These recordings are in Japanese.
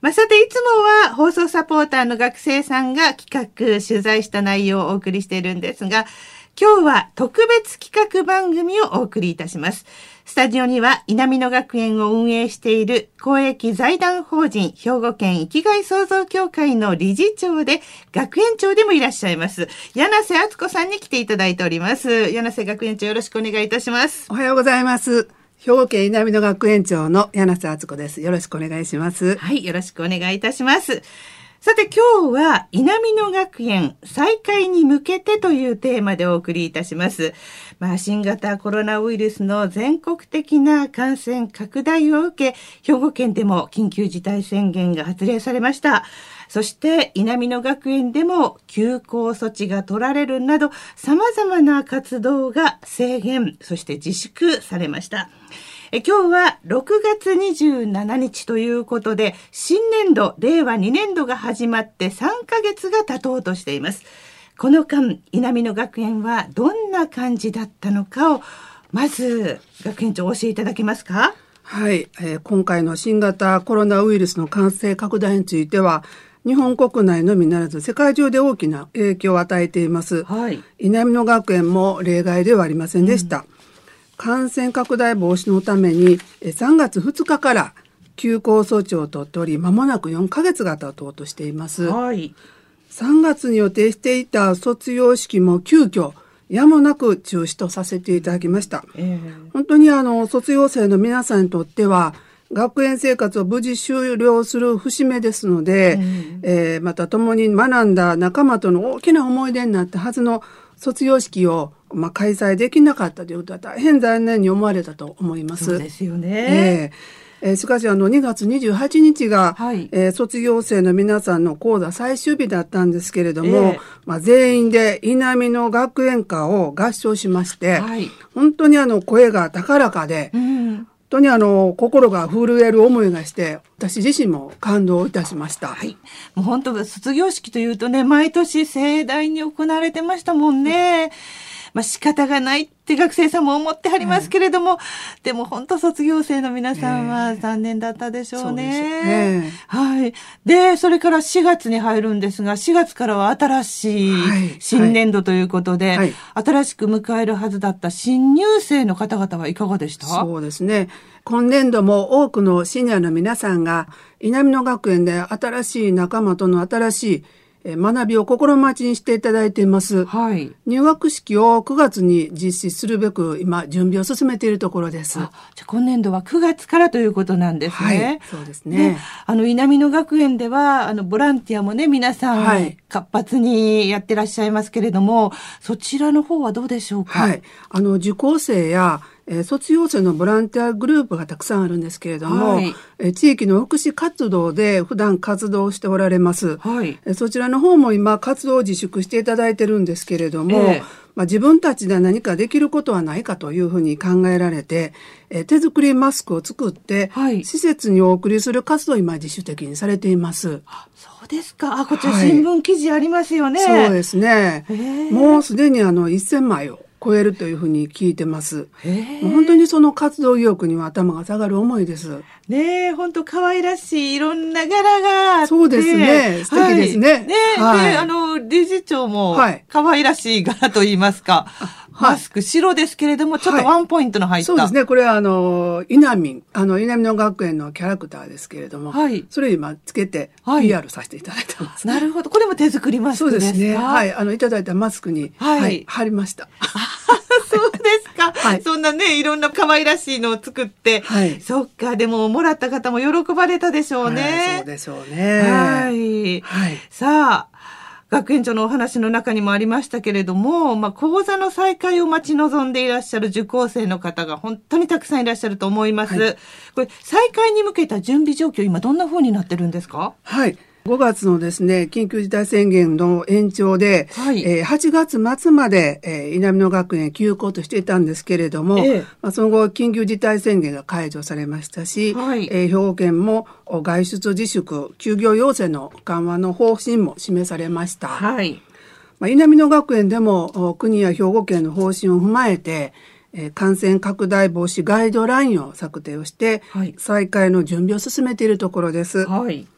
まあ、さて、いつもは放送サポーターの学生さんが企画、取材した内容をお送りしているんですが、今日は特別企画番組をお送りいたします。スタジオには稲美野学園を運営している公益財団法人兵庫県生きがい創造協会の理事長で学園長でもいらっしゃいます。柳瀬敦子さんに来ていただいております。柳瀬学園長よろしくお願いいたします。おはようございます。兵庫県稲美野学園長の柳瀬敦子です。よろしくお願いします。はい、よろしくお願いいたします。さて今日は稲美野学園再開に向けてというテーマでお送りいたします。まあ、新型コロナウイルスの全国的な感染拡大を受け、兵庫県でも緊急事態宣言が発令されました。そして稲美野学園でも休校措置が取られるなど様々な活動が制限、そして自粛されました。え今日は6月27日ということで、新年度、令和2年度が始まって3ヶ月が経とうとしています。この間、稲美野学園はどんな感じだったのかを、まず、学園長教えていただけますか？はい、えー、今回の新型コロナウイルスの感染拡大については、日本国内のみならず世界中で大きな影響を与えています。はい、稲美野学園も例外ではありませんでした。うん、感染拡大防止のために3月2日から休校措置を取っており、間もなく4ヶ月が経とうとしています。はい、3月に予定していた卒業式も急遽やもなく中止とさせていただきました。えー、本当にあの卒業生の皆さんにとっては学園生活を無事終了する節目ですので、うん、えー、また共に学んだ仲間との大きな思い出になったはずの卒業式を、まあ、開催できなかったということは大変残念に思われたと思います。そうですよね。えーえー、しかしあの2月28日が、はい、えー、卒業生の皆さんの講座最終日だったんですけれども、えー、まあ、全員で稲美の学園歌を合唱しまして、はい、本当にあの声が高らかで、うん当にあの心が震える思いがして私自身も感動いたしました。はい。もう本当卒業式というとね毎年盛大に行われてましたもんね。まあ仕方がないって学生さんも思ってはりますけれども、でも本当卒業生の皆さんは残念だったでしょうね。ね。はい。で、それから4月に入るんですが、4月からは新しい。新年度ということで、はい。はい、新しく迎えるはずだった新入生の方々はいかがでした？そうですね。今年度も多くのシニアの皆さんが、稲美野学園で新しい仲間との新しい学びを心待ちにしていただいています。はい。入学式を9月に実施するべく今準備を進めているところです。じゃ今年度は9月からということなんですね。はい、そうですね。あの稲美野学園ではあのボランティアもね皆さん、はい、活発にやってらっしゃいますけれども、そちらの方はどうでしょうか？はい。あの受講生やえー、卒業生のボランティアグループがたくさんあるんですけれども、はい、えー、地域の福祉活動で普段活動しておられます、はい、えー、そちらの方も今活動を自粛していただいてるんですけれども、えー、まあ、自分たちで何かできることはないかというふうに考えられて、えー、手作りマスクを作って、はい、施設にお送りする活動を今自主的にされています。そうですか。あ、こちら新聞記事ありますよね。そうですね。もうすでにあの1000枚を超えるというふうに聞いてます。本当にその活動意欲には頭が下がる思いです。ねえ、本当可愛らしいいろんな柄がそうですね。素敵ですね。はい、ねはい、で、あの、理事長も可愛らしい柄と言いますか。マスク、白ですけれども、ちょっとワンポイントの入った。そうですね。これは、あの、稲民、あの、稲美の学園のキャラクターですけれども、はい。それ今つけて、PR させていただいてます、なるほど。これも手作りマスクですかそうですね。はい。あの、いただいたマスクに、はい、貼りました。そうですか。はい。そんなね、いろんな可愛らしいのを作って。はい。そっか。でも、もらった方も喜ばれたでしょうね。はい、そうでしょうね。はい。はい。さあ、学園長のお話の中にもありましたけれども、まあ、講座の再開を待ち望んでいらっしゃる受講生の方が本当にたくさんいらっしゃると思います。はい、これ、再開に向けた準備状況、今どんな風になってるんですか？はい。5月のですね、緊急事態宣言の延長で、はい、えー、8月末まで、えー、稲美野学園休校としていたんですけれども、ええ、まあ、その後、緊急事態宣言が解除されましたし、はい、えー、兵庫県も外出自粛、休業要請の緩和の方針も示されました。はい。まあ、稲美野学園でも国や兵庫県の方針を踏まえて、えー、感染拡大防止ガイドラインを策定をして、はい、再開の準備を進めているところです。はい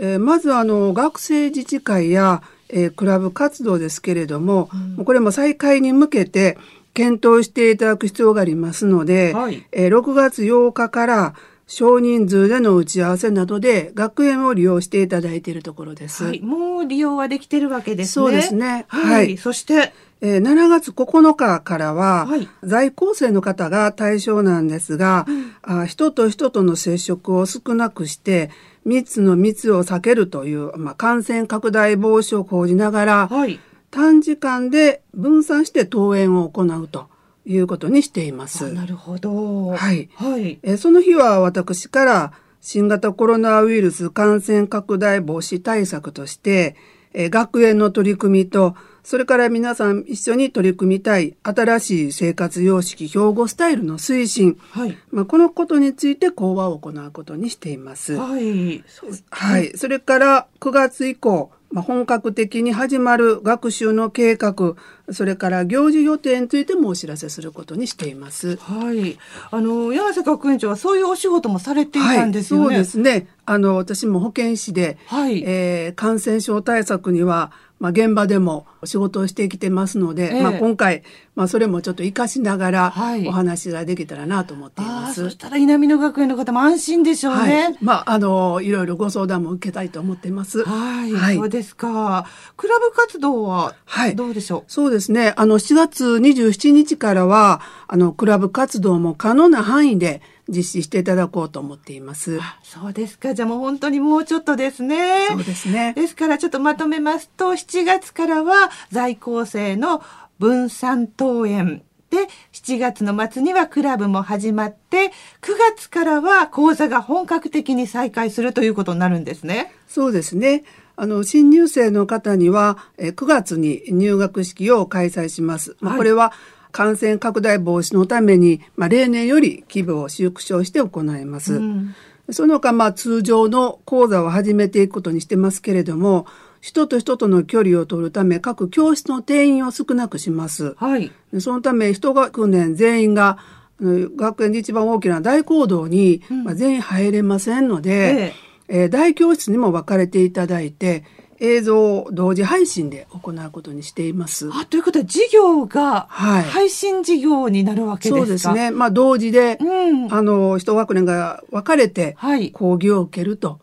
えー、まずあの学生自治会や、えー、クラブ活動ですけれども、うん、これも再開に向けて検討していただく必要がありますので、はい、えー、6月8日から少人数での打ち合わせなどで学園を利用していただいているところです。はい、もう利用はできてるわけですね。そうですね。はい。はい、そして、えー、7月9日からは、はい、在校生の方が対象なんですが、うん、あ人と人との接触を少なくして、密の密を避けるという、まあ、感染拡大防止を講じながら、はい、短時間で分散して登園を行うということにしています。なるほど。はい。はい、えその日は私から新型コロナウイルス感染拡大防止対策として、え学園の取り組みとそれから皆さん一緒に取り組みたい新しい生活様式、標語スタイルの推進、はい、まあ、このことについて講話を行うことにしています。はい、はい、それから9月以降、まあ、本格的に始まる学習の計画、それから行事予定についてもお知らせすることにしています。はい。あの、柳瀬学園長はそういうお仕事もされていたんですよね。はい、そうですね。あの、私も保健師で、はい、えー、感染症対策には、まあ、現場でも仕事をしてきてますので、えまあ、今回、まあ、それもちょっと活かしながらお話ができたらなと思っています。はい、そしたら稲美野学園の方も安心でしょうね。はい、まあ、あの、いろいろご相談も受けたいと思っています。はい。はい、そうですか。クラブ活動はどうでしょう、はい、そうですね。あの、7月27日からは、あの、クラブ活動も可能な範囲で実施していただこうと思っています。そうですか。じゃあもう本当にもうちょっとですね。そうですね。ですからちょっとまとめますと、7月からは在校生の分散登園。で、7月の末にはクラブも始まって、9月からは講座が本格的に再開するということになるんですね。そうですね。あの、新入生の方には、9月に入学式を開催します。まあ、これは、感染拡大防止のために、まあ、例年より規模を縮小して行います。うん、その他、まあ、通常の講座を始めていくことにしてますけれども、人と人との距離を取るため、各教室の定員を少なくします。はい。そのため、一学年全員が、学園で一番大きな大講堂に、まあ、全員入れませんので、えええー、大教室にも分かれていただいて、映像を同時配信で行うことにしています。あということは授業が配信授業になるわけですか、はい、そうですね。まあ同時で、うん、あの、一学年が分かれて講義を受けると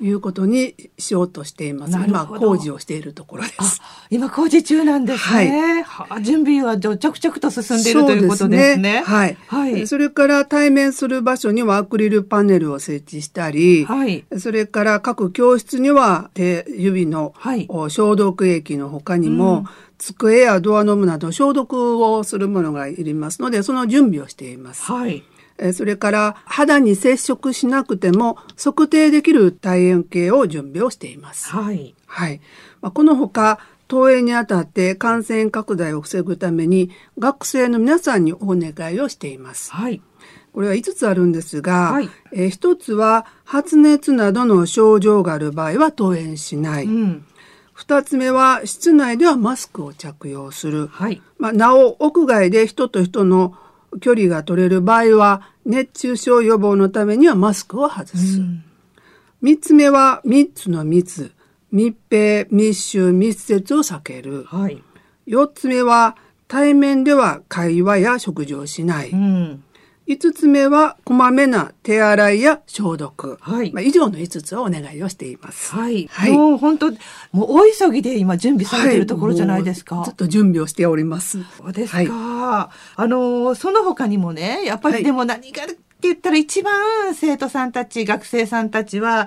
いうことにしようとしています。今工事をしているところです。今工事中なんですね。はい、準備は着々と進んでいるということですね。はい。はい。それから対面する場所にはアクリルパネルを設置したり、はい。それから各教室には手指の、はい、消毒液の他にも、うん机やドアノブなど消毒をするものがいりますので、その準備をしています。はい。それから肌に接触しなくても測定できる体円計を準備をしています。はい。はい。まあ、このほか、登園にあたって感染拡大を防ぐために学生の皆さんにお願いをしています。はい。これは5つあるんですが、はい、えー、1つは発熱などの症状がある場合は登園しない。うん二つ目は室内ではマスクを着用する。はい。まあ、なお屋外で人と人の距離が取れる場合は熱中症予防のためにはマスクを外す。三、うん、つ目は三つの密。密閉、密集、密接を避ける。はい、つ目は対面では会話や食事をしない。うん5つ目は、こまめな手洗いや消毒。はい。まあ、以上の5つをお願いをしています。はい。はい。もう本当、もう大急ぎで今準備されているところじゃないですか。はい、ずっと準備をしております。そうですか。はい、あの、その他にもね、やっぱりでも何がって言ったら一番生徒さんたち、学生さんたちは、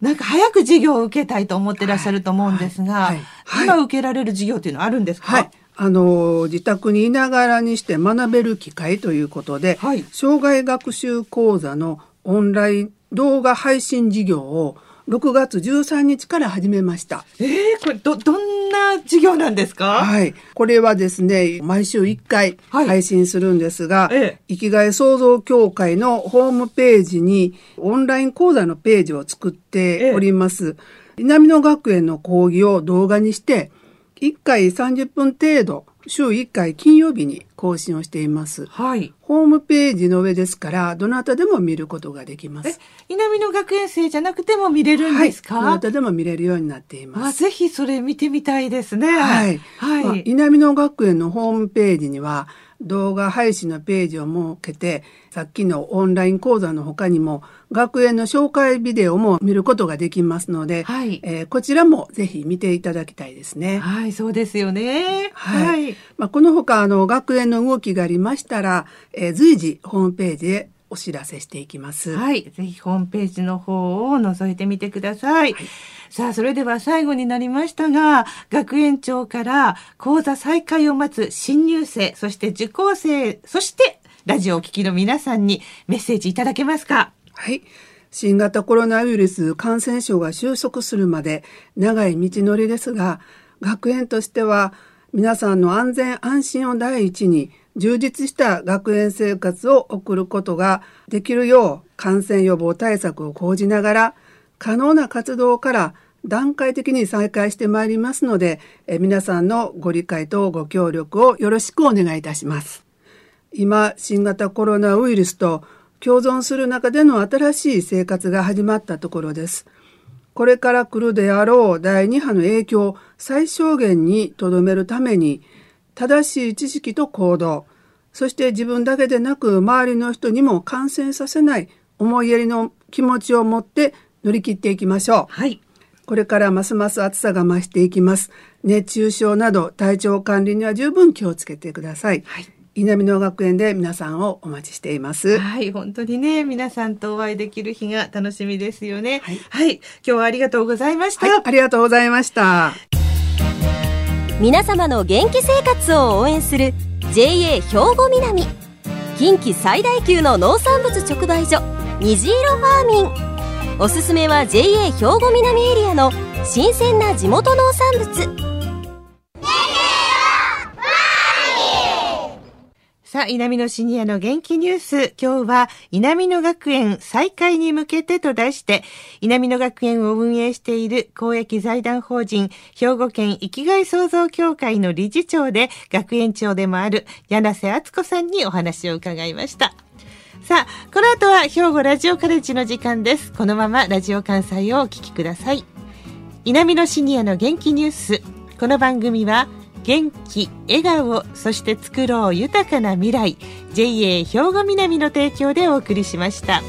なんか早く授業を受けたいと思ってらっしゃると思うんですが、今受けられる授業っていうのはあるんですか、はいあの自宅にいながらにして学べる機会ということで、はい、障害学習講座のオンライン動画配信事業を6月13日から始めました。ええー、これど、どんな授業なんですか？はい。これはですね、毎週1回配信するんですが、はい、生きがい創造協会のホームページにオンライン講座のページを作っております。えー、南野学園の講義を動画にして、1回30分程度、週1回金曜日に更新をしています。はい。ホームページの上ですから、どなたでも見ることができます。え、南の学園生じゃなくても見れるんですか、はい、どなたでも見れるようになっています。あぜひそれ見てみたいですね。はい。はい。まあ、南の学園のホームページには、動画配信のページを設けて、さっきのオンライン講座の他にも、学園の紹介ビデオも見ることができますので、はいえー、こちらもぜひ見ていただきたいですね。はい、そうですよね。はい。はい、まあ、この他、あの、学園の動きがありましたら、えー、随時ホームページでお知らせしていきます。はい。ぜひホームページの方を覗いてみてください。はい、さあ、それでは最後になりましたが、学園長から講座再開を待つ新入生、そして受講生、そしてラジオを聴きの皆さんにメッセージいただけますか？はい。新型コロナウイルス感染症が収束するまで長い道のりですが、学園としては皆さんの安全安心を第一に充実した学園生活を送ることができるよう感染予防対策を講じながら可能な活動から段階的に再開してまいりますので、え皆さんのご理解とご協力をよろしくお願いいたします。今、新型コロナウイルスと共存する中での新しい生活が始まったところです。これから来るであろう第2波の影響を最小限にとどめるために、正しい知識と行動、そして自分だけでなく周りの人にも感染させない思いやりの気持ちを持って乗り切っていきましょう。はい。これからますます暑さが増していきます。熱中症など体調管理には十分気をつけてください。はい稲美野学園で皆さんをお待ちしています。はい、本当にね、皆さんとお会いできる日が楽しみですよね。はい、はい、今日はありがとうございました、はい。ありがとうございました。皆様の元気生活を応援する JA 兵庫南近畿最大級の農産物直売所虹色ファーミンおすすめは JA 兵庫南エリアの新鮮な地元農産物さあ、稲美野シニアの元気ニュース。今日は、稲美野学園再開に向けてと題して、稲美野学園を運営している公益財団法人、兵庫県生きがい創造協会の理事長で、学園長でもある柳瀬敦子さんにお話を伺いました。さあ、この後は兵庫ラジオカレッジの時間です。このままラジオ関西をお聞きください。稲美野シニアの元気ニュース。この番組は、元気、笑顔、そして作ろう豊かな未来 JA 兵庫南の提供でお送りしました。